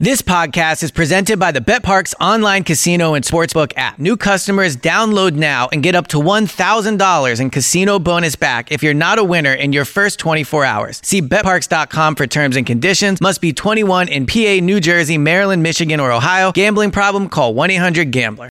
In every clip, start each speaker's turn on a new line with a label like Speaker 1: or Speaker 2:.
Speaker 1: This podcast is presented by the BetParx online casino and sportsbook app. New customers download now and get up to $1,000 in casino bonus back if you're not a winner in your first 24 hours. See betparx.com for terms and conditions. Must be 21 in PA, New Jersey, Maryland, Michigan, or Ohio. Gambling problem? Call 1-800-GAMBLER.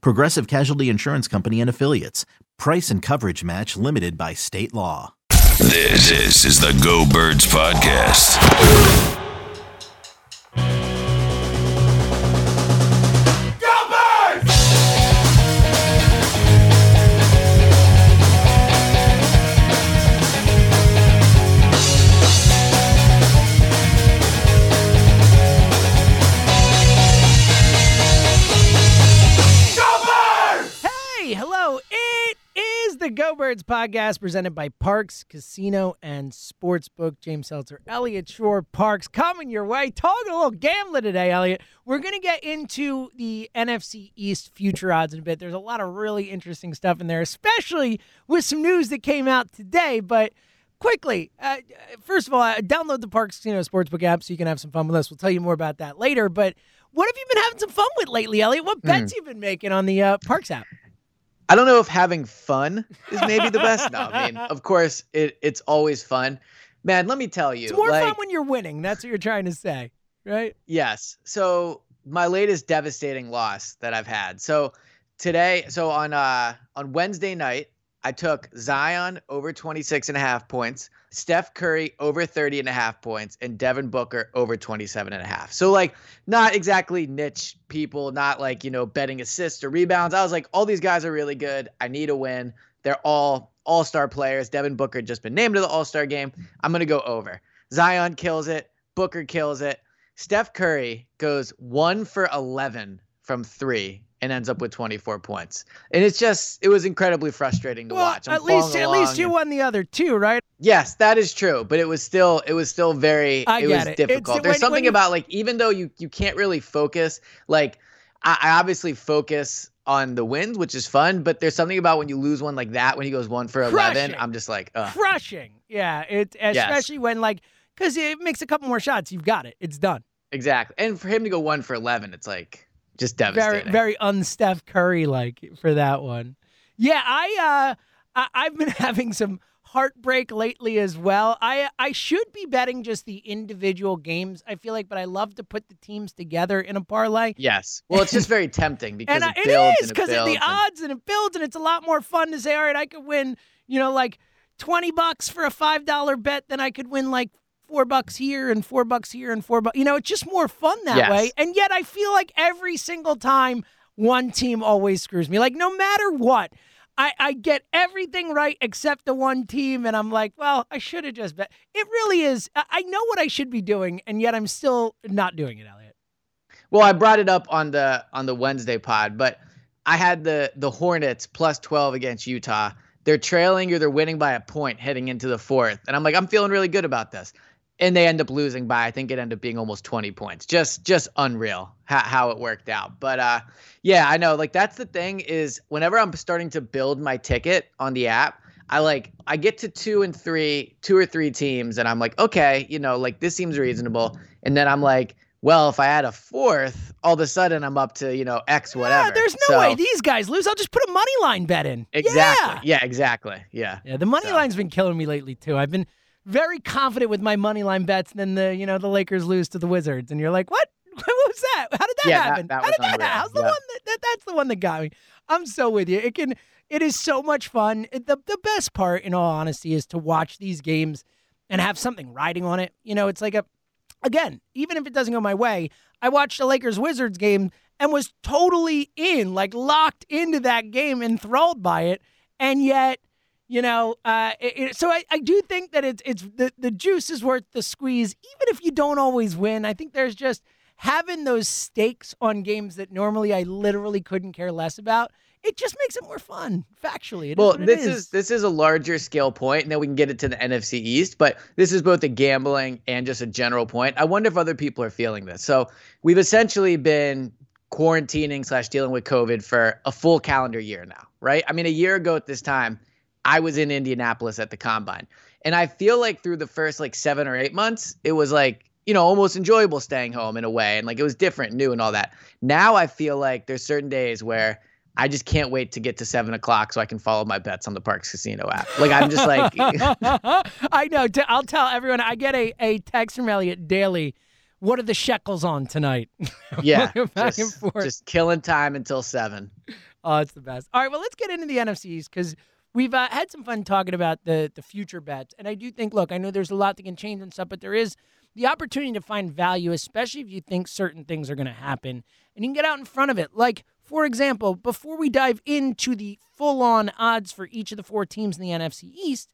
Speaker 2: Progressive Casualty Insurance Company and Affiliates. Price and coverage match limited by state law.
Speaker 3: This, is the Go Birds Podcast.
Speaker 4: The Go Birds podcast presented by Parx Casino and Sportsbook. James Seltzer, Elliot Shorr, Parks coming your way. Talking a little gambling today, Elliot. We're going to get into the NFC East future odds in a bit. There's a lot of really interesting stuff in there, especially with some news that came out today. But quickly, uh, first of all, uh, download the Parx Casino Sportsbook app so you can have some fun with us. We'll tell you more about that later. But what have you been having some fun with lately, Elliot? What bets you've been making on the uh, Parx app?
Speaker 5: I don't know if having fun is maybe the best. No, I mean, of course, it, it's always fun. Man, let me tell you.
Speaker 4: It's more
Speaker 5: like,
Speaker 4: fun when you're winning. That's what you're trying to say, right?
Speaker 5: Yes. So my latest devastating loss that I've had. So today, so on uh on Wednesday night, I took Zion over 26 and a half points, Steph Curry over 30 and a half points, and Devin Booker over 27 and a half. So like not exactly niche people, not like, you know, betting assists or rebounds. I was like, all these guys are really good. I need a win. They're all all-star players. Devin Booker just been named to the All-Star game. I'm gonna go over. Zion kills it. Booker kills it. Steph Curry goes one for 11 from three and ends up with 24 points. And it's just, it was incredibly frustrating to
Speaker 4: well,
Speaker 5: watch. I'm
Speaker 4: at least at least you
Speaker 5: and-
Speaker 4: won the other two, right?
Speaker 5: Yes, that is true, but it was still it was still very
Speaker 4: I
Speaker 5: it was
Speaker 4: it.
Speaker 5: difficult.
Speaker 4: It's-
Speaker 5: There's
Speaker 4: when-
Speaker 5: something
Speaker 4: when you-
Speaker 5: about like even though you you can't really focus like I, I obviously focus on the wins, which is fun, but there's something about when you lose one like that when he goes one for 11, I'm just like, Ugh.
Speaker 4: Crushing. Yeah, it especially when like because it makes a couple more shots, you've got it. It's done.
Speaker 5: exactly. And for him to go one for 11, it's like just
Speaker 4: Very
Speaker 5: devastating.
Speaker 4: very un-Steph Curry like for that one. Yeah, I uh I, I've been having some heartbreak lately as well. I I should be betting just the individual games. I feel like, but I love to put the teams together in a parlay.
Speaker 5: yes. Well, it's just very tempting because
Speaker 4: and
Speaker 5: it builds
Speaker 4: it is because of the odds and it builds and it's a lot more fun to say all right i could win you know like 20 bucks for a five dollar bet than i could win like four bucks here and four bucks here and four bucks you know it's just more fun that
Speaker 5: Yes.
Speaker 4: way and yet i feel like every single time one team always screws me like no matter what I, I get everything right except the one team, and I'm like, well, I should have just bet. It really is. I I know what I should be doing, and yet I'm still not doing it, Elliot.
Speaker 5: Well, I brought it up on the on the Wednesday pod, but I had the the Hornets plus 12 against Utah. They're trailing or they're winning by a point heading into the fourth. And I'm like, I'm feeling really good about this. And they end up losing by I think it ended up being almost 20 points. Just just unreal how, how it worked out. But uh yeah, I know. Like that's the thing is whenever I'm starting to build my ticket on the app, I like I get to two and three, two or three teams, and I'm like, okay, you know, like this seems reasonable. And then I'm like, well, if I add a fourth, all of a sudden I'm up to, you know, X whatever.
Speaker 4: Yeah, there's no
Speaker 5: So-
Speaker 4: way these guys lose. I'll just put a money line bet in.
Speaker 5: Exactly.
Speaker 4: Yeah.
Speaker 5: Yeah, exactly. Yeah.
Speaker 4: Yeah, the money
Speaker 5: So-
Speaker 4: line's been killing me lately too. I've been very confident with my money line bets, and then the you know the Lakers lose to the Wizards, and you're like, what? What was that? How did that
Speaker 5: Yeah,
Speaker 4: happen?
Speaker 5: that
Speaker 4: How did that
Speaker 5: unreal.
Speaker 4: happen? How's the
Speaker 5: Yeah.
Speaker 4: one that, that that's the one that got me. I'm so with you. It can it is so much fun. The the best part in all honesty is to watch these games and have something riding on it. You know, it's like a again, even if it doesn't go my way, I watched the Lakers Wizards game and was totally in, like locked into that game, enthralled by it. And yet, you know, uh, it, it- so I, I do think that it's it's the, the juice is worth the squeeze, even if you don't always win. I think there's just having those stakes on games that normally I literally couldn't care less about. It just makes it more fun, factually. It is
Speaker 5: well, this is. this is a larger scale point, and then we can get it to the NFC East. But this is both a gambling and just a general point. I wonder if other people are feeling this. So we've essentially been quarantining slash dealing with COVID for a full calendar year now, right? I mean, a year ago at this time, I was in Indianapolis at the combine, and I feel like through the first like seven or eight months, it was like you know almost enjoyable staying home in a way, and like it was different, new, and all that. Now I feel like there's certain days where I just can't wait to get to seven o'clock so I can follow my bets on the Parx Casino app. Like I'm just like,
Speaker 4: I know. T- I'll tell everyone. I get a, a text from Elliot daily. What are the shekels on tonight?
Speaker 5: yeah,
Speaker 4: Looking back and
Speaker 5: just, just killing time until seven.
Speaker 4: Oh, it's the best. All right, well, let's get into the NFCs because we've uh, had some fun talking about the the future bets, and I do think. Look, I know there's a lot that can change and stuff, but there is the opportunity to find value, especially if you think certain things are going to happen, and you can get out in front of it. Like, for example, before we dive into the full on odds for each of the four teams in the NFC East,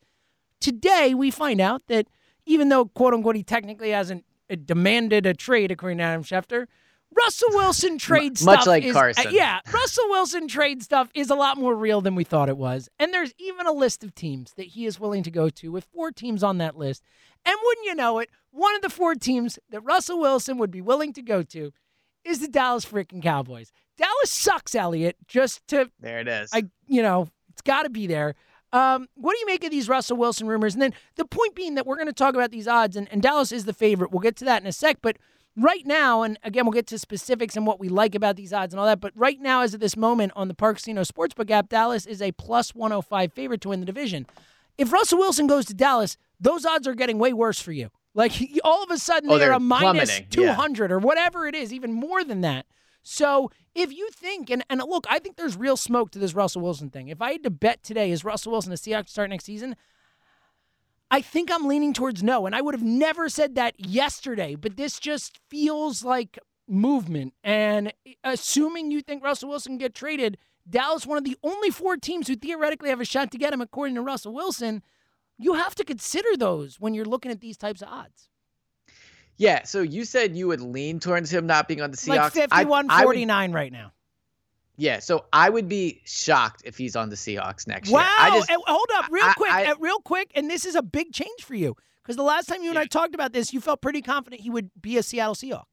Speaker 4: today we find out that even though quote unquote he technically hasn't uh, demanded a trade according to Adam Schefter. Russell Wilson trade
Speaker 5: much
Speaker 4: stuff
Speaker 5: like
Speaker 4: is,
Speaker 5: Carson.
Speaker 4: uh, yeah, Russell Wilson trade stuff is a lot more real than we thought it was. And there's even a list of teams that he is willing to go to with four teams on that list. And wouldn't you know it, one of the four teams that Russell Wilson would be willing to go to is the Dallas freaking Cowboys. Dallas sucks, Elliot, just to
Speaker 5: There it is.
Speaker 4: I, you know, it's got to be there. Um, what do you make of these Russell Wilson rumors? And then the point being that we're going to talk about these odds, and, and Dallas is the favorite. We'll get to that in a sec. But right now, and again, we'll get to specifics and what we like about these odds and all that. But right now, as of this moment on the Park Casino Sportsbook app, Dallas is a plus 105 favorite to win the division. If Russell Wilson goes to Dallas, those odds are getting way worse for you. Like all of a sudden,
Speaker 5: Oh,
Speaker 4: they're,
Speaker 5: they're
Speaker 4: a minus
Speaker 5: plummeting,
Speaker 4: 200 or whatever it is, even more than that. So if you think, and, and look, I think there's real smoke to this Russell Wilson thing. If I had to bet today, is Russell Wilson a Seahawks to start next season? I think I'm leaning towards no. And I would have never said that yesterday, but this just feels like movement. And assuming you think Russell Wilson can get traded, Dallas, one of the only four teams who theoretically have a shot to get him, according to Russell Wilson, you have to consider those when you're looking at these types of odds.
Speaker 5: yeah. So you said you would lean towards him not being on the Seahawks.
Speaker 4: Like
Speaker 5: I-
Speaker 4: 51
Speaker 5: I would-
Speaker 4: 49 right now.
Speaker 5: Yeah. So I would be shocked if he's on the Seahawks next
Speaker 4: Wow.
Speaker 5: year. I just,
Speaker 4: hold up, real
Speaker 5: I-
Speaker 4: quick,
Speaker 5: I-
Speaker 4: real quick. And this is a big change for you because the last time you and I talked about this, you felt pretty confident he would be a Seattle Seahawk.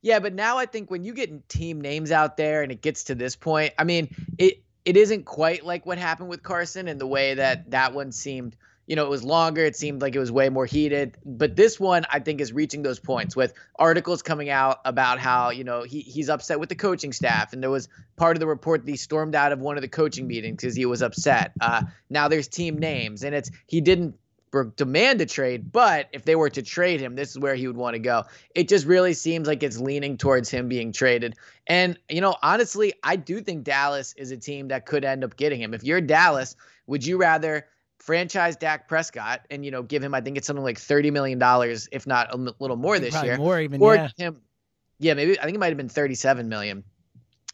Speaker 5: Yeah, but now I think when you get team names out there and it gets to this point, I mean, it it isn't quite like what happened with Carson and the way that that one seemed, you know, it was longer, it seemed like it was way more heated, but this one I think is reaching those points with articles coming out about how, you know, he he's upset with the coaching staff and there was part of the report that he stormed out of one of the coaching meetings because he was upset. Uh now there's team names and it's he didn't demand a trade, but if they were to trade him, this is where he would want to go. It just really seems like it's leaning towards him being traded. And, you know, honestly, I do think Dallas is a team that could end up getting him. If you're Dallas, would you rather franchise Dak Prescott and, you know, give him, I think it's something like $30 million, if not a little more this
Speaker 4: Probably
Speaker 5: year?
Speaker 4: more even,
Speaker 5: or
Speaker 4: yeah.
Speaker 5: him, yeah, maybe I think it might have been 37 million.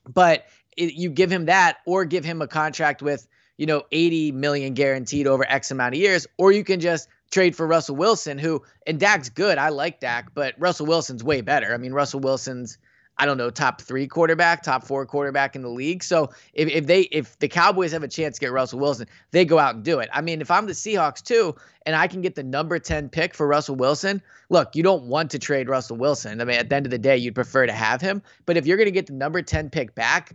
Speaker 5: But it, you give him that, or give him a contract with you know 80 million guaranteed over X amount of years, or you can just trade for Russell Wilson, who and Dak's good. I like Dak, but Russell Wilson's way better. I mean, Russell Wilson's I don't know top three quarterback, top four quarterback in the league. So if, if they if the Cowboys have a chance to get Russell Wilson, they go out and do it. I mean, if I'm the Seahawks too, and I can get the number 10 pick for Russell Wilson, look, you don't want to trade Russell Wilson. I mean, at the end of the day, you'd prefer to have him. But if you're going to get the number 10 pick back,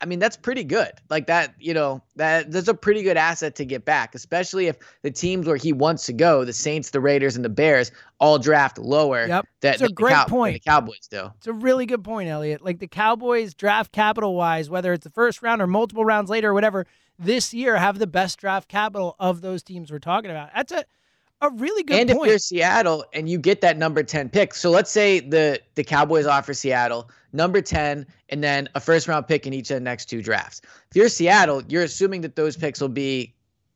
Speaker 5: I mean, that's pretty good. Like that, you know, that that's a pretty good asset to get back, especially if the teams where he wants to go, the Saints, the Raiders, and the Bears, all draft lower.
Speaker 4: Yep.
Speaker 5: That
Speaker 4: It's a great
Speaker 5: Cow-
Speaker 4: point.
Speaker 5: The Cowboys do.
Speaker 4: It's a really good point, Elliot. Like the Cowboys draft capital wise, whether it's the first round or multiple rounds later or whatever, this year have the best draft capital of those teams we're talking about. That's a a really good point.
Speaker 5: and
Speaker 4: point.
Speaker 5: if you're Seattle and you get that number 10 pick, so let's say the the Cowboys offer Seattle number 10 and then a first round pick in each of the next two drafts. If you're Seattle, you're assuming that those picks will be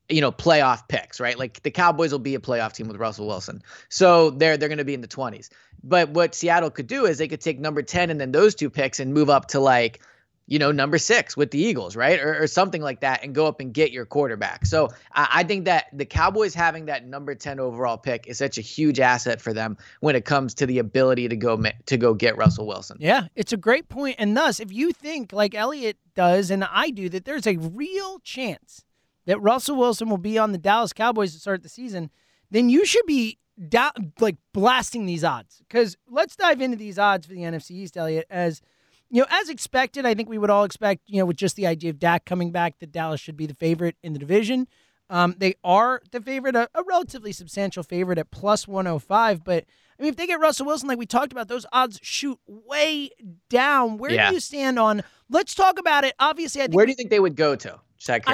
Speaker 5: you know, playoff picks, right? Like the Cowboys will be a playoff team with Russell Wilson. So they're they're going to be in the 20s. But what Seattle could do is they could take number 10 and then those two picks and move up to like you know, number six with the Eagles, right? Or, or something like that and go up and get your quarterback. So I, I think that the Cowboys having that number 10 overall pick is such a huge asset for them when it comes to the ability to go to go get Russell Wilson.
Speaker 4: Yeah, it's a great point. And thus, if you think like Elliot does and I do that there's a real chance that Russell Wilson will be on the Dallas Cowboys to start the season, then you should be da- like blasting these odds. Because let's dive into these odds for the NFC East, Elliot, as – you know, as expected, I think we would all expect, you know, with just the idea of Dak coming back, that Dallas should be the favorite in the division. Um, they are the favorite, a, a, relatively substantial favorite at plus 105. But I mean, if they get Russell Wilson, like we talked about, those odds shoot way down. Where yeah. do you stand on? Let's talk about it. Obviously, I think.
Speaker 5: Where do you think they would go to?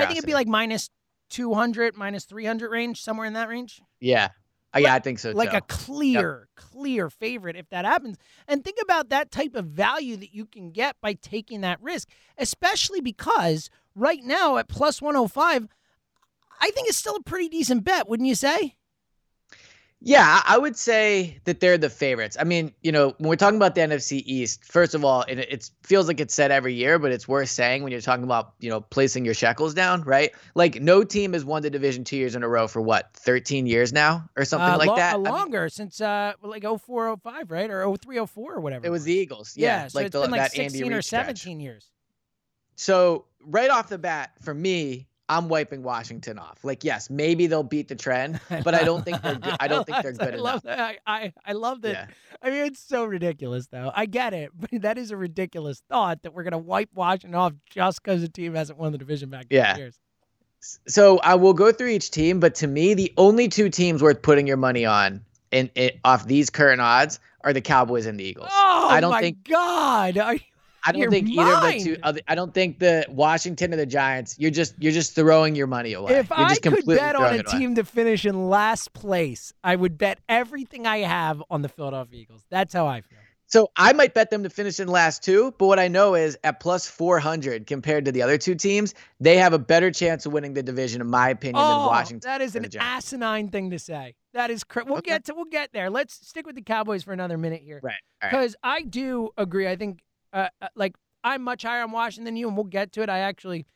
Speaker 4: I think it'd be like minus 200, minus 300 range, somewhere in that range.
Speaker 5: Yeah. Uh, yeah, I think so.
Speaker 4: Like
Speaker 5: too.
Speaker 4: a clear, yep. clear favorite if that happens. And think about that type of value that you can get by taking that risk, especially because right now at plus 105, I think it's still a pretty decent bet, wouldn't you say?
Speaker 5: Yeah, I would say that they're the favorites. I mean, you know, when we're talking about the NFC East, first of all, it, it feels like it's said every year, but it's worth saying when you're talking about, you know, placing your shekels down, right? Like, no team has won the division two years in a row for what, 13 years now or something uh, like lo- that?
Speaker 4: Uh, longer I mean, since uh, like 0405, right? Or 0304 or whatever.
Speaker 5: It was the Eagles. Yeah.
Speaker 4: yeah so
Speaker 5: like
Speaker 4: it's
Speaker 5: the,
Speaker 4: been like
Speaker 5: that
Speaker 4: 16
Speaker 5: Andy
Speaker 4: or 17
Speaker 5: stretch.
Speaker 4: years.
Speaker 5: So, right off the bat, for me, I'm wiping Washington off. Like, yes, maybe they'll beat the trend, but I don't think they're good. I don't think they're good
Speaker 4: I
Speaker 5: enough.
Speaker 4: Love that. I, I, I love that. Yeah. I mean, it's so ridiculous, though. I get it, but that is a ridiculous thought that we're going to wipe Washington off just because the team hasn't won the division back
Speaker 5: yeah.
Speaker 4: years.
Speaker 5: So I will go through each team, but to me, the only two teams worth putting your money on in, off these current odds are the Cowboys and the Eagles.
Speaker 4: Oh
Speaker 5: I don't
Speaker 4: my
Speaker 5: think
Speaker 4: God! Are you
Speaker 5: I don't think
Speaker 4: mind.
Speaker 5: either of the two. I don't think the Washington or the Giants. You're just you're just throwing your money away.
Speaker 4: If I could bet on a
Speaker 5: away.
Speaker 4: team to finish in last place, I would bet everything I have on the Philadelphia Eagles. That's how I feel.
Speaker 5: So I might bet them to finish in last two, but what I know is at plus 400 compared to the other two teams, they have a better chance of winning the division, in my opinion,
Speaker 4: oh,
Speaker 5: than Washington.
Speaker 4: That is an asinine thing to say. That is we'll okay. get to we'll get there. Let's stick with the Cowboys for another minute here,
Speaker 5: right?
Speaker 4: Because right. I do agree. I think uh, like I'm much higher on Washington than you, and we'll get to it. I actually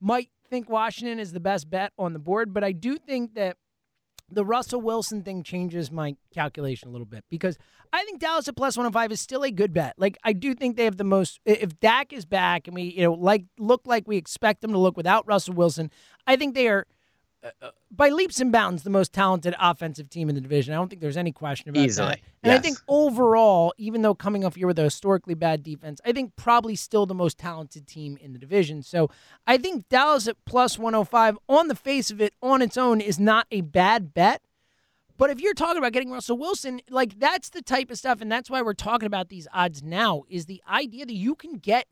Speaker 4: might think Washington is the best bet on the board, but I do think that the Russell Wilson thing changes my calculation a little bit because I think Dallas at plus 105 is still a good bet. Like I do think they have the most if Dak is back and we you know like look like we expect them to look without Russell Wilson, I think they are uh, by leaps and bounds the most talented offensive team in the division. I don't think there's any question about
Speaker 5: Easily.
Speaker 4: that. And
Speaker 5: yes.
Speaker 4: I think overall, even though coming off year with a historically bad defense, I think probably still the most talented team in the division. So I think Dallas at plus 105 on the face of it on its own is not a bad bet. But if you're talking about getting Russell Wilson, like that's the type of stuff, and that's why we're talking about these odds now, is the idea that you can get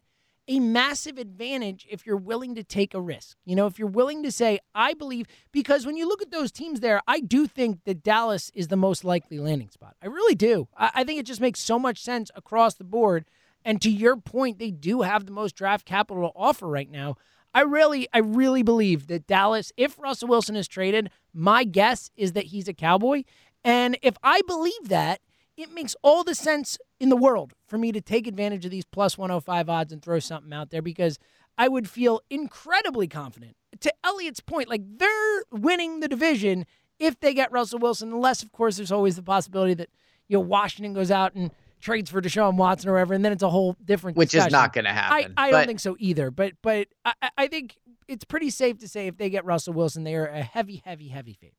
Speaker 4: a massive advantage if you're willing to take a risk. You know, if you're willing to say, I believe, because when you look at those teams there, I do think that Dallas is the most likely landing spot. I really do. I, I think it just makes so much sense across the board. And to your point, they do have the most draft capital to offer right now. I really, I really believe that Dallas, if Russell Wilson is traded, my guess is that he's a Cowboy. And if I believe that, it makes all the sense in the world for me to take advantage of these plus 105 odds and throw something out there because I would feel incredibly confident. To Elliot's point, like they're winning the division if they get Russell Wilson, unless, of course, there's always the possibility that, you know, Washington goes out and trades for Deshaun Watson or whatever, and then it's a whole different
Speaker 5: Which
Speaker 4: discussion.
Speaker 5: is not going to happen.
Speaker 4: I, I
Speaker 5: but...
Speaker 4: don't think so either. But but I, I think it's pretty safe to say if they get Russell Wilson, they are a heavy, heavy, heavy favorite.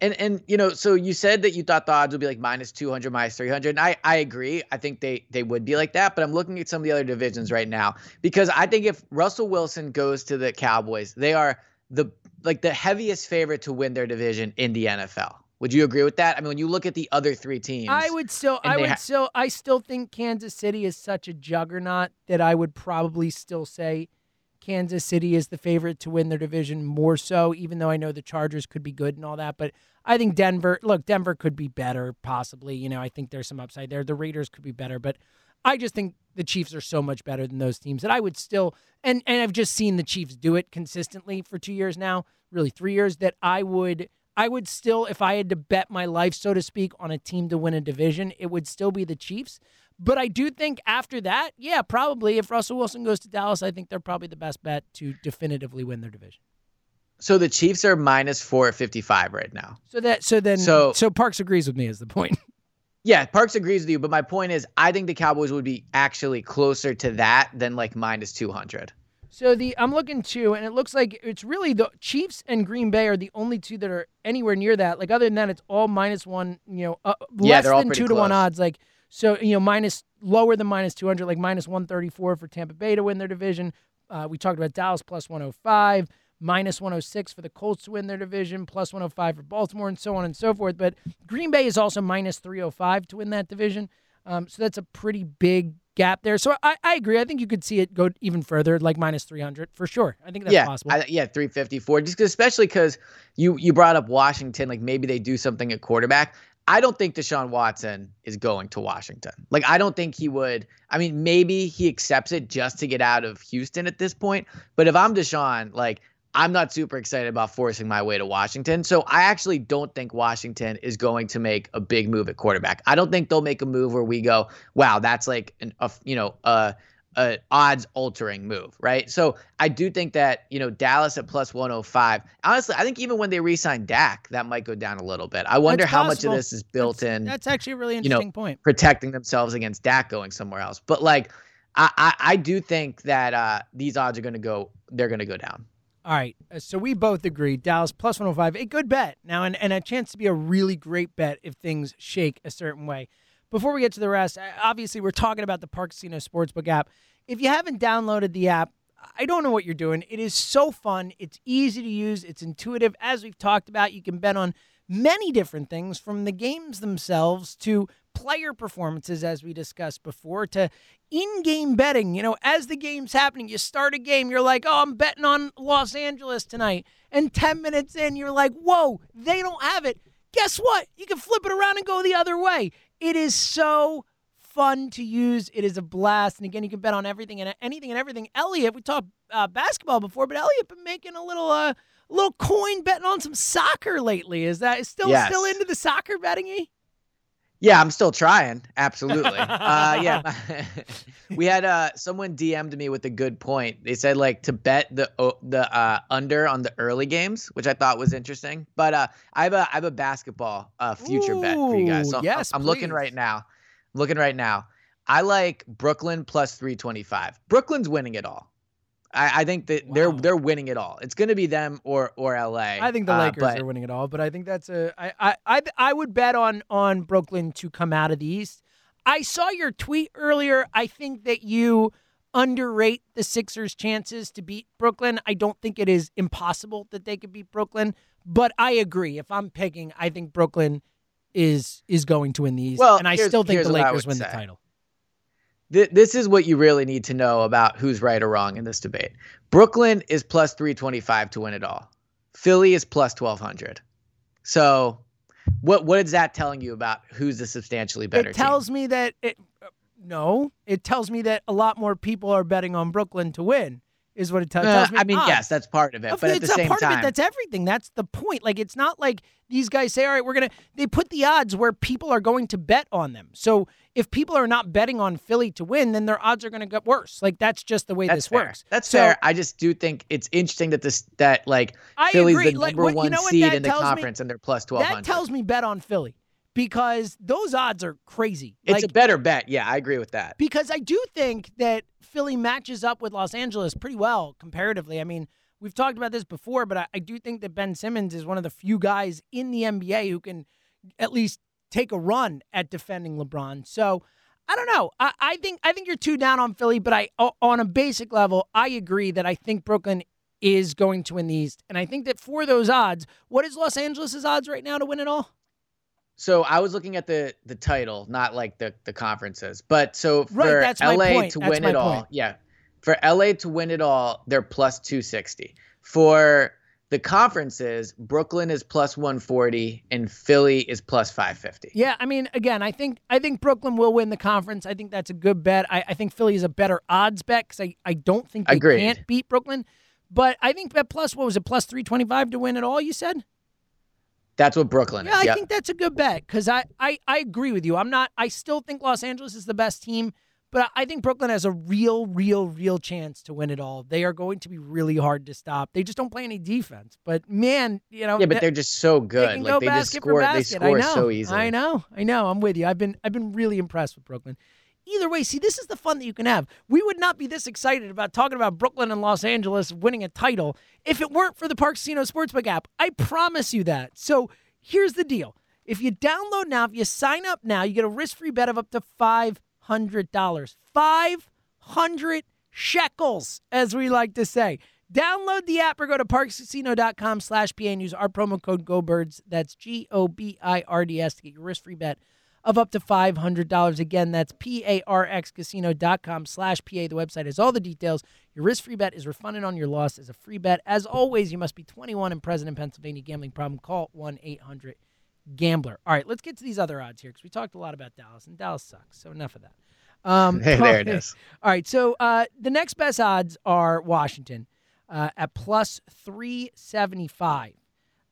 Speaker 5: And and you know, so you said that you thought the odds would be like minus 200, minus 300. And I I agree. I think they they would be like that, but I'm looking at some of the other divisions right now because I think if Russell Wilson goes to the Cowboys, they are the like the heaviest favorite to win their division in the NFL. Would you agree with that? I mean, when you look at the other three teams,
Speaker 4: I would still, I would ha- still, I still think Kansas City is such a juggernaut that I would probably still say Kansas City is the favorite to win their division more so, even though I know the Chargers could be good and all that. But I think Denver, look, Denver could be better, possibly. You know, I think there's some upside there. The Raiders could be better, but I just think the Chiefs are so much better than those teams that I would still, and, and I've just seen the Chiefs do it consistently for two years now, really three years, that I would. I would still, if I had to bet my life, so to speak, on a team to win a division, it would still be the Chiefs. But I do think after that, yeah, probably if Russell Wilson goes to Dallas, I think they're probably the best bet to definitively win their division.
Speaker 5: So the Chiefs are minus four fifty five right now.
Speaker 4: So that so then so, so Parx agrees with me is the point.
Speaker 5: Yeah, Parx agrees with you, but my point is I think the Cowboys would be actually closer to that than like minus two hundred.
Speaker 4: So the I'm looking too, and it looks like it's really the Chiefs and Green Bay are the only two that are anywhere near that. Like other than that, it's all minus one. You know, uh,
Speaker 5: yeah,
Speaker 4: less than two
Speaker 5: close.
Speaker 4: to one odds. Like so, you know, minus lower than minus 200, like minus 134 for Tampa Bay to win their division. Uh, we talked about Dallas plus 105, minus 106 for the Colts to win their division, plus 105 for Baltimore, and so on and so forth. But Green Bay is also minus 305 to win that division. Um, so that's a pretty big gap there. So I, I agree. I think you could see it go even further, like minus 300 for sure. I think that's
Speaker 5: yeah,
Speaker 4: possible.
Speaker 5: I, yeah, 354. Just especially because you you brought up Washington, like maybe they do something at quarterback. I don't think Deshaun Watson is going to Washington. Like, I don't think he would. I mean, maybe he accepts it just to get out of Houston at this point. But if I'm Deshaun, like, I'm not super excited about forcing my way to Washington. So I actually don't think Washington is going to make a big move at quarterback. I don't think they'll make a move where we go, wow, that's like an, a, you know, a a odds altering move, right? So I do think that, you know, Dallas at plus 105. Honestly, I think even when they re-sign Dak, that might go down a little bit. I wonder how much of this is built
Speaker 4: that's,
Speaker 5: in.
Speaker 4: That's actually a really interesting
Speaker 5: you know,
Speaker 4: point.
Speaker 5: Protecting themselves against Dak going somewhere else. But like I I, I do think that uh, these odds are going to go they're going to go down.
Speaker 4: All right. Uh, so we both agree Dallas plus 105, a good bet. Now and, and a chance to be a really great bet if things shake a certain way. Before we get to the rest, obviously we're talking about the Park Casino Sportsbook app. If you haven't downloaded the app, I don't know what you're doing. It is so fun. It's easy to use. It's intuitive. As we've talked about, you can bet on many different things from the games themselves to player performances, as we discussed before, to in game betting. You know, as the game's happening, you start a game, you're like, oh, I'm betting on Los Angeles tonight. And 10 minutes in, you're like, whoa, they don't have it. Guess what? You can flip it around and go the other way. It is so fun to use. It is a blast. And again, you can bet on everything and anything and everything. Elliot, we talked uh, basketball before, but Elliot been making a little uh, little coin betting on some soccer lately. Is that is still
Speaker 5: yes.
Speaker 4: still into the soccer betting?
Speaker 5: Yeah, I'm still trying. Absolutely. uh, yeah, we had uh, someone DM'd me with a good point. They said like to bet the the uh, under on the early games, which I thought was interesting. But uh, I have a I have a basketball uh, future
Speaker 4: Ooh,
Speaker 5: bet for you guys. So
Speaker 4: yes,
Speaker 5: I'm, I'm looking right now. I'm looking right now. I like Brooklyn plus 325. Brooklyn's winning it all. I, I think that wow. they're they're winning it all. It's going to be them or or LA.
Speaker 4: I think the uh, Lakers uh, but, are winning it all, but I think that's a I, I I I would bet on on Brooklyn to come out of the East. I saw your tweet earlier. I think that you underrate the Sixers' chances to beat Brooklyn. I don't think it is impossible that they could beat Brooklyn, but I agree. If I'm picking, I think Brooklyn is is going to win the East,
Speaker 5: well,
Speaker 4: and I still think the Lakers win
Speaker 5: say.
Speaker 4: the title
Speaker 5: this is what you really need to know about who's right or wrong in this debate. Brooklyn is plus 325 to win it all. Philly is plus 1200. So, what what is that telling you about who's the substantially better
Speaker 4: It tells
Speaker 5: team?
Speaker 4: me that it uh, no, it tells me that a lot more people are betting on Brooklyn to win is what it t- uh, tells me.
Speaker 5: I mean,
Speaker 4: odds.
Speaker 5: yes, that's part of it, but
Speaker 4: it's
Speaker 5: at the same
Speaker 4: part
Speaker 5: time,
Speaker 4: of it. That's everything. That's the point. Like, it's not like these guys say, "All right, we're gonna." They put the odds where people are going to bet on them. So if people are not betting on Philly to win, then their odds are going to get worse. Like that's just the way this
Speaker 5: fair.
Speaker 4: works.
Speaker 5: That's
Speaker 4: so,
Speaker 5: fair. I just do think it's interesting that this that like
Speaker 4: I
Speaker 5: Philly's
Speaker 4: agree.
Speaker 5: the
Speaker 4: like,
Speaker 5: number
Speaker 4: what,
Speaker 5: one
Speaker 4: you know
Speaker 5: seed in the conference
Speaker 4: me?
Speaker 5: and they're plus twelve hundred.
Speaker 4: That tells me bet on Philly because those odds are crazy.
Speaker 5: It's
Speaker 4: like,
Speaker 5: a better bet. Yeah, I agree with that.
Speaker 4: Because I do think that Philly matches up with Los Angeles pretty well comparatively. I mean, we've talked about this before, but I, I do think that Ben Simmons is one of the few guys in the NBA who can at least take a run at defending LeBron. So I don't know. I, I think I think you're too down on Philly, but I on a basic level, I agree that I think Brooklyn is going to win the East, and I think that for those odds, what is Los Angeles' odds right now to win it all?
Speaker 5: So I was looking at the the title, not like the the conferences. But so for
Speaker 4: right, that's
Speaker 5: LA
Speaker 4: my point.
Speaker 5: to
Speaker 4: that's
Speaker 5: win it
Speaker 4: point.
Speaker 5: all, yeah. For LA to win it all, they're plus 260. For the conferences, Brooklyn is plus 140 and Philly is plus 550.
Speaker 4: Yeah, I mean, again, I think I think Brooklyn will win the conference. I think that's a good bet. I, I think Philly is a better odds bet because I, I don't think they
Speaker 5: Agreed.
Speaker 4: can't beat Brooklyn. But I think that plus what was it plus three twenty five to win it all? You said.
Speaker 5: That's what Brooklyn
Speaker 4: Yeah,
Speaker 5: is.
Speaker 4: I
Speaker 5: Yep.
Speaker 4: think that's a good bet because I, I I agree with you. I'm not. I still think Los Angeles is the best team, but I think Brooklyn has a real, real, real chance to win it all. They are going to be really hard to stop. They just don't play any defense. But man, you know,
Speaker 5: yeah, but they're just so
Speaker 4: they
Speaker 5: good.
Speaker 4: can
Speaker 5: like
Speaker 4: go
Speaker 5: they just score they score
Speaker 4: I know.
Speaker 5: so easily.
Speaker 4: I know. I know. I'm with you. I've been I've been really impressed with Brooklyn. Either way, see, this is the fun that you can have. We would not be this excited about talking about Brooklyn and Los Angeles winning a title if it weren't for the Park Casino Sportsbook app. I promise you that. So here's the deal. If you download now, if you sign up now, you get a risk-free bet of up to five hundred dollars. Five hundred shekels, as we like to say. Download the app or go to parxcasino.com slash PA and use our promo code GoBirds. That's G O B I R D S to get your risk free bet of up to $500. Again, that's P A R X casino.com slash PA. The website has all the details. Your risk free bet is refunded on your loss as a free bet. As always, you must be 21 and present in Pennsylvania. Gambling problem, call 1 800 Gambler. All right, let's get to these other odds here because we talked a lot about Dallas, and Dallas sucks. So enough of that. Um,
Speaker 5: Hey, there it is.
Speaker 4: all right, so uh, the next best odds are Washington uh, at plus 375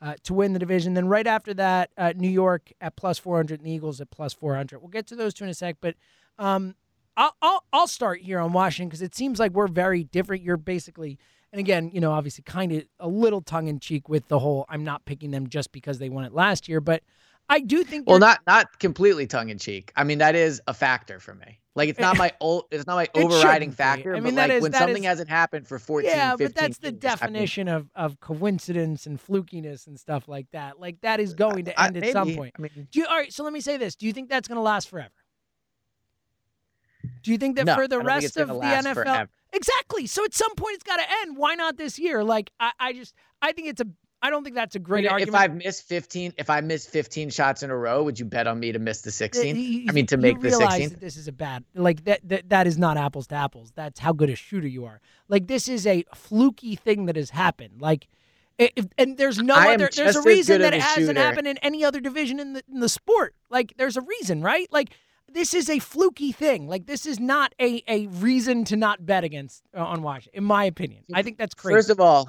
Speaker 4: uh, to win the division. Then right after that, uh, New York at plus 400 and the Eagles at plus 400. We'll get to those two in a sec, but um, I'll, I'll, I'll start here on Washington because it seems like we're very different. You're basically, and again, you know, obviously kind of a little tongue in cheek with the whole I'm not picking them just because they won it last year, but I do think
Speaker 5: Well, not not completely tongue in cheek. I mean, that is a factor for me. Like it's not eh, my old, it's not my overriding factor.
Speaker 4: I
Speaker 5: but
Speaker 4: mean, that
Speaker 5: like
Speaker 4: is-
Speaker 5: when something
Speaker 4: is-
Speaker 5: hasn't happened for 14,
Speaker 4: yeah,
Speaker 5: 15
Speaker 4: but that's the
Speaker 5: years, I mean,
Speaker 4: definition of, of coincidence and flukiness and stuff like that. Like that is going to
Speaker 5: I-
Speaker 4: end at some point.
Speaker 5: I mean,
Speaker 4: Do you, all right, so let me say this: Do you think that's going to last forever? Do you think that
Speaker 5: no,
Speaker 4: for the
Speaker 5: I
Speaker 4: rest of the NFL?
Speaker 5: forever.
Speaker 4: Exactly. So at some point it's got to end. Why not this year? Like I, I just I think it's a I don't think that's a great argument.
Speaker 5: If I miss 15, if I miss 15 shots in a row, would you bet on me to miss the 16? I mean, to make the
Speaker 4: realize
Speaker 5: 16.
Speaker 4: that this is a bad like that, that that is not apples to apples. That's how good a shooter you are. Like this is a fluky thing that has happened. Like if, and there's no other there's a reason that
Speaker 5: of
Speaker 4: it hasn't
Speaker 5: shooter.
Speaker 4: happened in any other division in the in the sport. Like there's a reason, right? Like this is a fluky thing. Like this is not a a reason to not bet against uh, on Washington, in my opinion. I think that's crazy.
Speaker 5: First of all,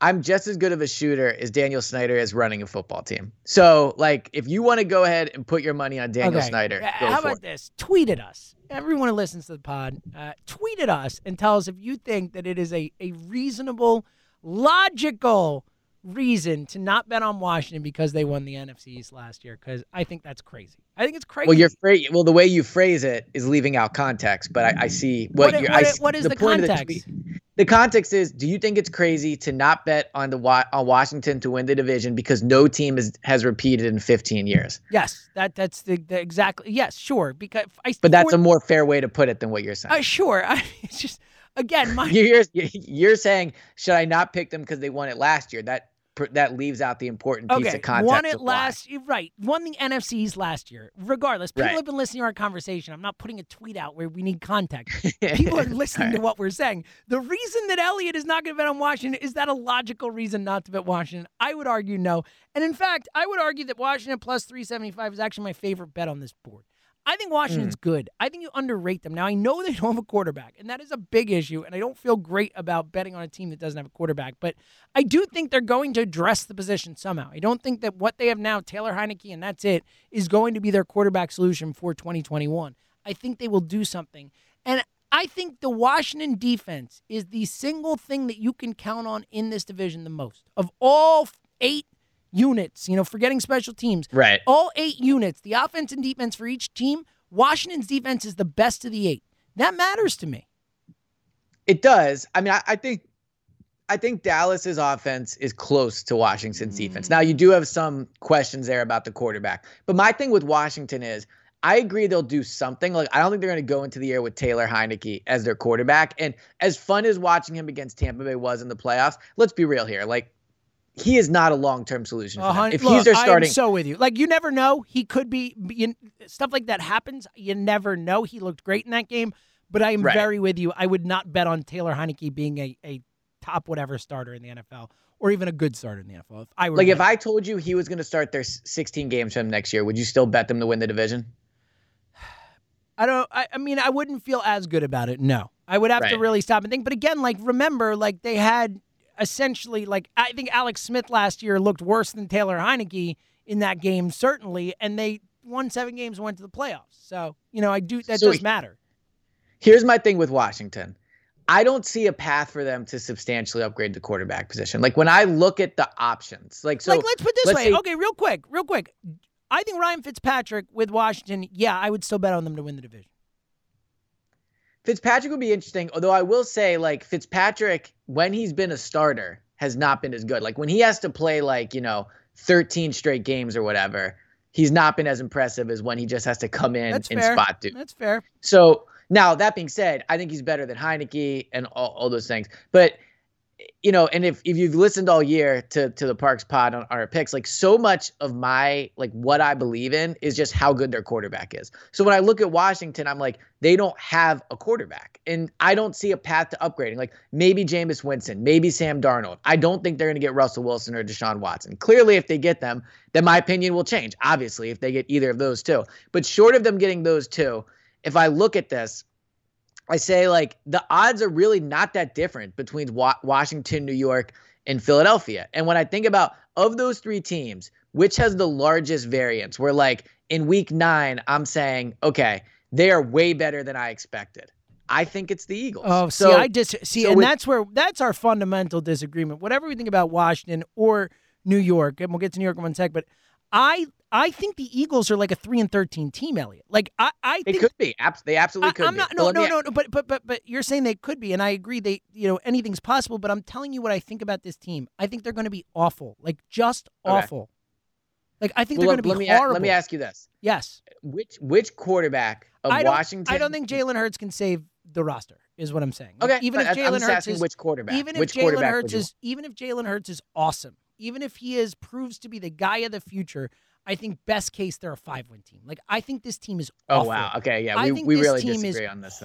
Speaker 5: I'm just as good of a shooter as Daniel Snyder is running a football team. So, like, if you want to go ahead and put your money on Daniel
Speaker 4: Okay.
Speaker 5: Snyder,
Speaker 4: How about
Speaker 5: it.
Speaker 4: this? Tweet at us. Everyone who listens to the pod, uh, tweet at us and tell us if you think that it is a, a reasonable, logical reason to not bet on Washington because they won the NFC East last year. Because I think that's crazy. I think it's crazy.
Speaker 5: Well, you're fra- well. The way you phrase it is leaving out context, but I, I see what,
Speaker 4: What i-
Speaker 5: you're.
Speaker 4: what
Speaker 5: I
Speaker 4: what is the
Speaker 5: point of
Speaker 4: context?
Speaker 5: The context is: Do you think it's crazy to not bet on the on Washington to win the division because no team is, has repeated in 15 years?
Speaker 4: yes, that that's the, the exactly yes, sure. Because I
Speaker 5: But that's a more fair way to put it than what you're saying.
Speaker 4: uh, sure. I, it's just again my
Speaker 5: you're you're saying should I not pick them because they won it last year? That that leaves out the important piece
Speaker 4: Okay,
Speaker 5: of context.
Speaker 4: won it
Speaker 5: of why.
Speaker 4: last right. Won the NFCs last year. Regardless, people
Speaker 5: Right.
Speaker 4: have been listening to our conversation. I'm not putting a tweet out where we need context. People are listening to what we're saying. The reason that Elliott is not going to bet on Washington is that a logical reason not to bet Washington? I would argue no. And in fact, I would argue that Washington plus 375 is actually my favorite bet on this board. I think hmm. Washington's good. I think you underrate them. Now, I know they don't have a quarterback, and that is a big issue, and I don't feel great about betting on a team that doesn't have a quarterback, but I do think they're going to address the position somehow. I don't think that what they have now, Taylor Heinicke, and that's it, is going to be their quarterback solution for 2021. I think they will do something. And I think the Washington defense is the single thing that you can count on in this division the most. Of all eight units, you know, forgetting special teams,
Speaker 5: Right.
Speaker 4: all eight units, the offense and defense for each team, Washington's defense is the best of the eight. That matters to me.
Speaker 5: It does. I mean, I, I think I think Dallas's offense is close to Washington's defense. Now, you do have some questions there about the quarterback. But my thing with Washington is I agree they'll do something. Like I don't think they're going to go into the year with Taylor Heinicke as their quarterback. And as fun as watching him against Tampa Bay was in the playoffs, let's be real here. Like he is not a solution.
Speaker 4: A
Speaker 5: them.
Speaker 4: hun-
Speaker 5: If
Speaker 4: Look,
Speaker 5: he's their starting,
Speaker 4: so with you. Like you never know. He could be you, stuff like that happens. You never know. He looked great in that game, But I am
Speaker 5: Right.
Speaker 4: very with you. I would not bet on Taylor Heinicke being a, a top whatever starter in the NFL or even a good starter in the NFL. If I were
Speaker 5: Like if. I told you he was going to start their 16 games from next year, would you still bet them to win the division?
Speaker 4: I don't. I, I mean, I wouldn't feel as good about it. No, I would have to really stop and think. But again, like remember, like they had essentially, like I think Alex Smith last year looked worse than Taylor Heinicke in that game, certainly, and they won seven games and went to the playoffs. So you know, I do that
Speaker 5: So
Speaker 4: does matter.
Speaker 5: Here's my thing with Washington. I don't see a path for them to substantially upgrade the quarterback position. Like when I look at the options, like so
Speaker 4: like let's put this
Speaker 5: let's
Speaker 4: way.
Speaker 5: say-
Speaker 4: okay, real quick, real quick. I think Ryan Fitzpatrick with Washington. Yeah, I would still bet on them to win the division.
Speaker 5: Fitzpatrick would be interesting. Although I will say, like Fitzpatrick, when he's been a starter, has not been as good. Like when he has to play like you know 13 straight games or whatever, he's not been as impressive as when he just has to come in
Speaker 4: That's
Speaker 5: and
Speaker 4: fair.
Speaker 5: spot dude.
Speaker 4: That's fair.
Speaker 5: So now that being said, I think he's better than Heinicke and all, all those things. But you know, and if if you've listened all year to to the Parx Pod on, our picks, like so much of my like what I believe in is just how good their quarterback is. So when I look at Washington, I'm like they don't have a quarterback, and I don't see a path to upgrading. Like maybe Jameis Winston, maybe Sam Darnold. I don't think they're going to get Russell Wilson or Deshaun Watson. Clearly, if they get them, then my opinion will change. Obviously, if they get either of those two, but short of them getting those two, if I look at this, I say like the odds are really not that different between Wa- Washington, New York, and Philadelphia. And when I think about of those three teams, which has the largest variance? Where like in week nine, I'm saying, okay, they are way better than I expected. I think it's the Eagles.
Speaker 4: Oh, see,
Speaker 5: so
Speaker 4: I just see,
Speaker 5: so
Speaker 4: and
Speaker 5: with-
Speaker 4: that's where that's our fundamental disagreement. Whatever we think about Washington or New York, and we'll get to New York in one sec, but I I think the Eagles are like a three and thirteen team, Elliot. Like I I
Speaker 5: they
Speaker 4: think
Speaker 5: could be. Abs- they absolutely could
Speaker 4: I'm
Speaker 5: be.
Speaker 4: not no no no no but but but but you're saying they could be, and I agree. They you know anything's possible, but I'm telling you what I think about this team. I think they're going to be awful, like just
Speaker 5: Okay.
Speaker 4: awful. Like I think
Speaker 5: Well,
Speaker 4: they're going to be
Speaker 5: a-
Speaker 4: horrible.
Speaker 5: let me ask you this:
Speaker 4: Yes,
Speaker 5: which which quarterback of
Speaker 4: I.
Speaker 5: Washington?
Speaker 4: I don't think Jalen Hurts can save the roster. Is what I'm saying. Like,
Speaker 5: Okay,
Speaker 4: even if
Speaker 5: I-
Speaker 4: Jalen Hurts is
Speaker 5: which quarterback.
Speaker 4: even if Jalen Hurts is even if Jalen Hurts is awesome, even if he is proves to be the guy of the future, I think best case they're a five win team. Like I think this team is
Speaker 5: Oh
Speaker 4: awful.
Speaker 5: wow. Okay. Yeah.
Speaker 4: I
Speaker 5: We,
Speaker 4: think
Speaker 5: we
Speaker 4: this
Speaker 5: really
Speaker 4: team
Speaker 5: disagree
Speaker 4: is
Speaker 5: on this.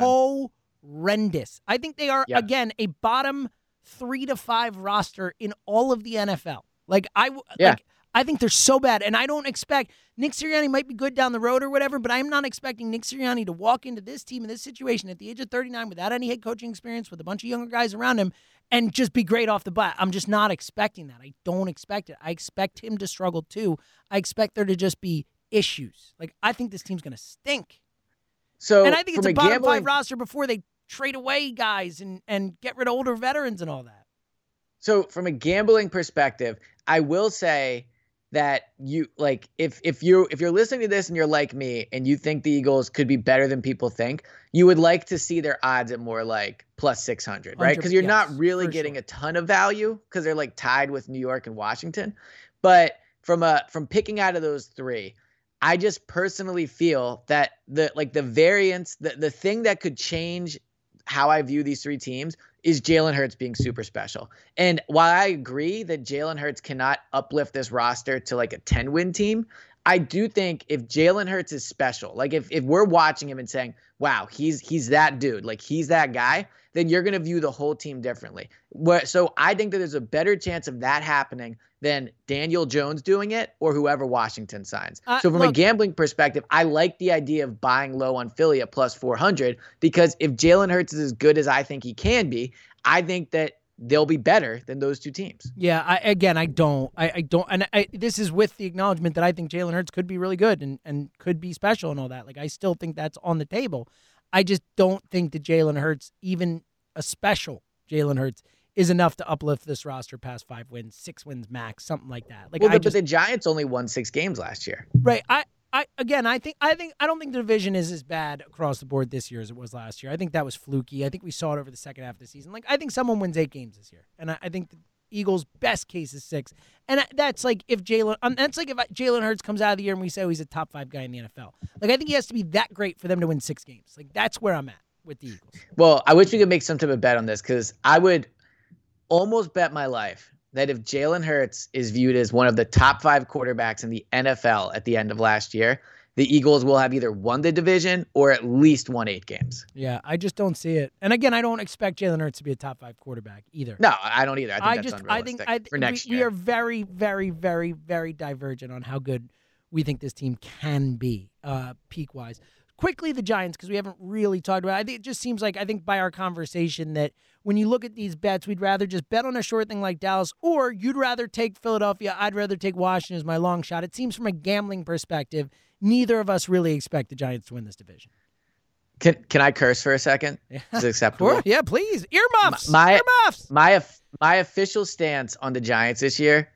Speaker 4: Horrendous. I think they are
Speaker 5: Yep.
Speaker 4: again a bottom three to five roster in all of the NFL. Like I.
Speaker 5: Yeah.
Speaker 4: like I think they're so bad, and I don't expect Nick Sirianni might be good down the road or whatever, but I'm not expecting Nick Sirianni to walk into this team in this situation at the age of 39 without any head coaching experience, with a bunch of younger guys around him, and just be great off the bat. I'm just not expecting that. I don't expect it. I expect him to struggle too. I expect there to just be issues. Like I think this team's going to stink.
Speaker 5: So
Speaker 4: And I think it's
Speaker 5: from
Speaker 4: a bottom
Speaker 5: gambling,
Speaker 4: five roster before they trade away guys and, and get rid of older veterans and all that.
Speaker 5: So from a gambling perspective, I will say that you like if if you if you're listening to this and you're like me and you think the Eagles could be better than people think, you would like to see their odds at more like plus 600, right? Because you're not really getting
Speaker 4: sure.
Speaker 5: a ton of value because they're like tied with New York and Washington. But from a from picking out of those three, I just personally feel that the like the variance, the the thing that could change how I view these three teams is Jalen Hurts being super special. And while I agree that Jalen Hurts cannot uplift this roster to like a 10 win team, I do think if Jalen Hurts is special, like if, if we're watching him and saying, wow, he's he's that dude, like he's that guy, then you're gonna view the whole team differently. Where, so I think that there's a better chance of that happening than Daniel Jones doing it or whoever Washington signs.
Speaker 4: Uh,
Speaker 5: so from a gambling perspective, I like the idea of buying low on Philly at plus 400 because if Jalen Hurts is as good as I think he can be, I think that they'll be better than those two teams.
Speaker 4: Yeah, I, again, I don't, I, I don't, and I, this is with the acknowledgement that I think Jalen Hurts could be really good and, and could be special and all that. Like, I still think that's on the table. I just don't think that Jalen Hurts, even a special Jalen Hurts, is enough to uplift this roster past five wins, six wins max, something like that. Like,
Speaker 5: well,
Speaker 4: I
Speaker 5: but,
Speaker 4: just,
Speaker 5: but the Giants only won six games last year.
Speaker 4: right, I, I, again, I think, I think, I don't think the division is as bad across the board this year as it was last year. I think that was fluky. I think we saw it over the second half of the season. Like, I think someone wins eight games this year, and I, I think the Eagles' best case is six. And that's like if Jalen, um, that's like if Jalen Hurts comes out of the year and we say oh, he's a top five guy in the NFL. Like, I think he has to be that great for them to win six games. Like, that's where I'm at with the Eagles.
Speaker 5: Well, I wish we could make some type of bet on this because I would almost bet my life that if Jalen Hurts is viewed as one of the top five quarterbacks in the NFL at the end of last year, the Eagles will have either won the division or at least won eight games.
Speaker 4: Yeah, I just don't see it. And again, I don't expect Jalen Hurts to be a top five quarterback either.
Speaker 5: No, I don't either. I, think
Speaker 4: I
Speaker 5: that's
Speaker 4: just, I think, I
Speaker 5: for next
Speaker 4: we,
Speaker 5: year.
Speaker 4: we are very, very, very, very divergent on how good we think this team can be, uh, peak wise. Quickly, the Giants, because we haven't really talked about. It. I think it just seems like I think by our conversation that when you look at these bets, we'd rather just bet on a short thing like Dallas, or you'd rather take Philadelphia. I'd rather take Washington as my long shot. It seems from a gambling perspective, neither of us really expect the Giants to win this division.
Speaker 5: Can Can I curse for a second? Is it acceptable?
Speaker 4: Yeah, please. Earmuffs.
Speaker 5: My-
Speaker 4: Earmuffs.
Speaker 5: My my official stance on the Giants this year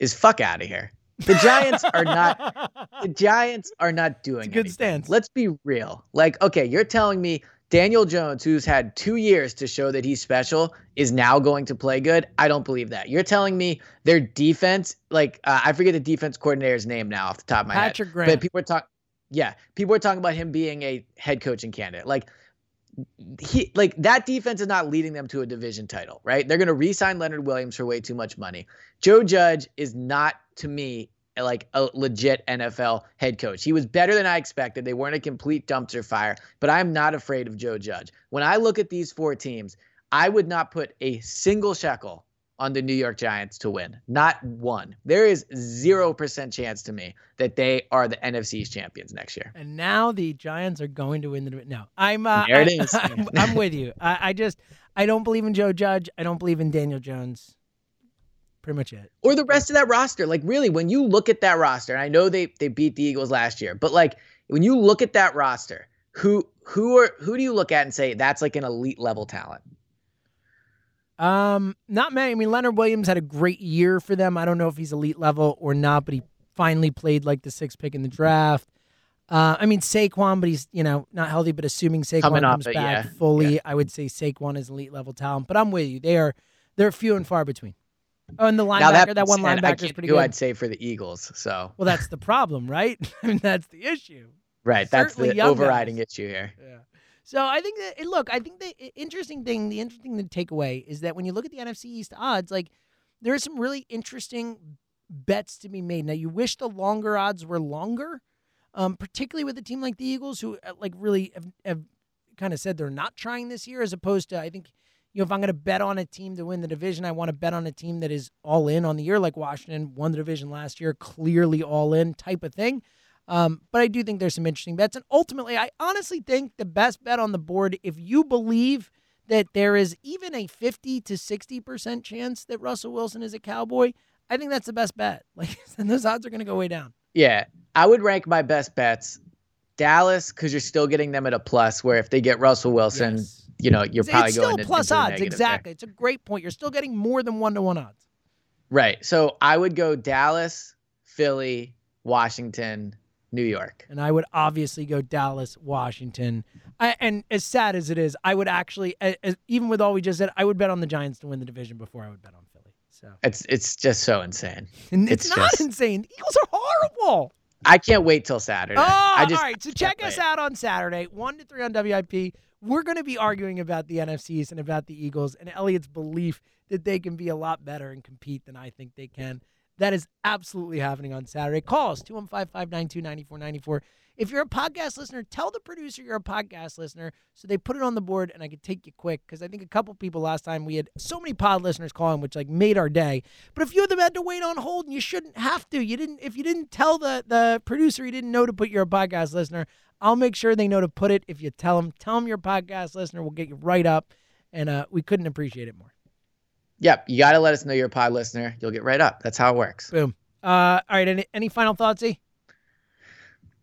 Speaker 5: is fuck out of here. The Giants are not the Giants are not doing
Speaker 4: good
Speaker 5: anything.
Speaker 4: stance.
Speaker 5: Let's be real. Like, okay, you're telling me Daniel Jones, who's had two years to show that he's special, is now going to play good. I don't believe that. You're telling me their defense, like uh, I forget the defense coordinator's name now off the top of my
Speaker 4: Patrick
Speaker 5: head,
Speaker 4: Graham.
Speaker 5: but people are talking. Yeah, people are talking about him being a head coaching candidate. Like he like that defense is not leading them to a division title, right? They're going to re-sign Leonard Williams for way too much money. Joe Judge is not to me like a legit NFL head coach. He was better than I expected. They weren't a complete dumpster fire, but I'm not afraid of Joe Judge. When I look at these four teams, I would not put a single shekel on the New York Giants to win. Not one. There is 0% chance to me that they are the NFC's champions next year.
Speaker 4: And now the Giants are going to win the. No, I'm. Uh,
Speaker 5: There it
Speaker 4: I-
Speaker 5: is.
Speaker 4: I'm, I'm with you. I, I just I don't believe in Joe Judge. I don't believe in Daniel Jones. Pretty much it.
Speaker 5: or the rest of that roster. Like really, when you look at that roster, and I know they they beat the Eagles last year, but like when you look at that roster, who who are who do you look at and say that's like an elite level talent?
Speaker 4: Um, not many. I mean, Leonard Williams had a great year for them. I don't know if he's elite level or not, but he finally played like the sixth pick in the draft. Uh, I mean Saquon, but he's you know not healthy. But assuming Saquon
Speaker 5: Coming
Speaker 4: comes
Speaker 5: it,
Speaker 4: back
Speaker 5: yeah.
Speaker 4: fully, I would say Saquon is elite level talent. But I'm with you. They are they're few and far between. Oh, and the linebacker, that,
Speaker 5: that,
Speaker 4: one
Speaker 5: I
Speaker 4: linebacker is pretty
Speaker 5: who
Speaker 4: good.
Speaker 5: I'd say for the Eagles. So
Speaker 4: Well, that's the problem, right? I mean, that's the issue.
Speaker 5: right, that's
Speaker 4: certainly
Speaker 5: the overriding
Speaker 4: guys.
Speaker 5: issue here.
Speaker 4: Yeah. So I think that look, I think the interesting thing, the interesting thing to take away is that when you look at the NFC East odds, like there are some really interesting bets to be made. Now you wish the longer odds were longer, um, particularly with a team like the Eagles, who uh, like really have, have kind of said they're not trying this year, as opposed to I think. You know, if I'm going to bet on a team to win the division, I want to bet on a team that is all in on the year, like Washington won the division last year, clearly all in type of thing. Um, but I do think there's some interesting bets. And ultimately, I honestly think the best bet on the board, if you believe that there is even a 50 to 60% chance that Russell Wilson is a cowboy, I think that's the best bet. Like, and those odds are going to go way down.
Speaker 5: Yeah, I would rank my best bets Dallas because you're still getting them at a plus. Where if they get Russell Wilson,
Speaker 4: Yes.
Speaker 5: You know you're
Speaker 4: It's,
Speaker 5: probably
Speaker 4: it's still plus
Speaker 5: into
Speaker 4: odds.
Speaker 5: negative there.
Speaker 4: Exactly. It's a great point. You're still getting more than one to one odds.
Speaker 5: Right. So I would go Dallas, Philly, Washington, New York.
Speaker 4: And I would obviously go Dallas, Washington. I, and as sad as it is, I would actually, as, even with all we just said, I would bet on the Giants to win the division before I would bet on Philly. So
Speaker 5: It's it's just so insane.
Speaker 4: and it's,
Speaker 5: It's
Speaker 4: not
Speaker 5: just-
Speaker 4: insane. The Eagles are horrible.
Speaker 5: I can't wait till Saturday.
Speaker 4: Oh,
Speaker 5: I just
Speaker 4: all right. So check us
Speaker 5: wait.
Speaker 4: out on Saturday, one to three on WIP. We're going to be arguing about the NFCs and about the Eagles and Elliot's belief that they can be a lot better and compete than I think they can. That is absolutely happening on Saturday. Call us 215 592 9494. If you're a podcast listener, tell the producer you're a podcast listener so they put it on the board and I could take you quick because I think a couple people last time we had so many pod listeners calling, which like made our day. But a few of them had to wait on hold and you shouldn't have to. You didn't if you didn't tell the the producer you didn't know to put you're a podcast listener. I'll make sure they know to put it if you tell them. Tell them you're a podcast listener. We'll get you right up, and uh, we couldn't appreciate it more.
Speaker 5: Yep, you got to let us know you're a pod listener. You'll get right up. That's how it works.
Speaker 4: Boom. Uh, all right. Any any final thoughts? E?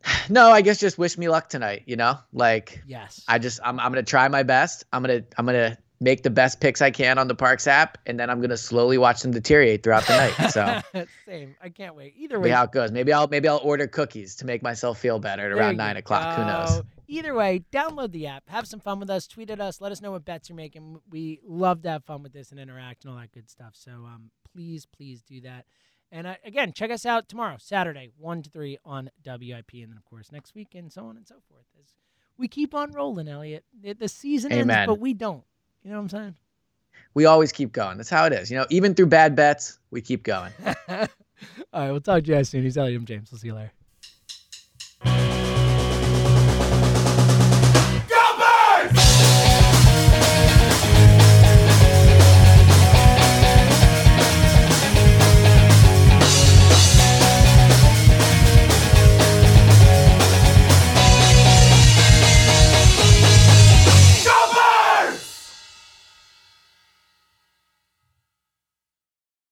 Speaker 5: No, I guess just wish me luck tonight. You know, like
Speaker 4: Yes.
Speaker 5: I just I'm I'm gonna try my best. I'm gonna I'm gonna make the best picks I can on the Parx app, and then I'm gonna slowly watch them deteriorate throughout the night. So
Speaker 4: same. I can't wait. Either way.
Speaker 5: see how it goes. Maybe I'll maybe I'll order cookies to make myself feel better at
Speaker 4: There
Speaker 5: around
Speaker 4: you
Speaker 5: nine o'clock. Who knows?
Speaker 4: Either way, download the app, have some fun with us, tweet at us, let us know what bets you're making. We love to have fun with this and interact and all that good stuff. So um, please, please do that. And uh, again, check us out tomorrow, Saturday, 1 to 3 on WIP. And then, of course, next week and so on and so forth. As we keep on rolling, Elliot. The, the season ends, but we don't. You know what I'm saying?
Speaker 5: We always keep going. That's how it is. You know, even through bad bets, we keep going.
Speaker 4: all right, we'll talk to you guys soon. He's Elliot. I'm James. We'll see you later.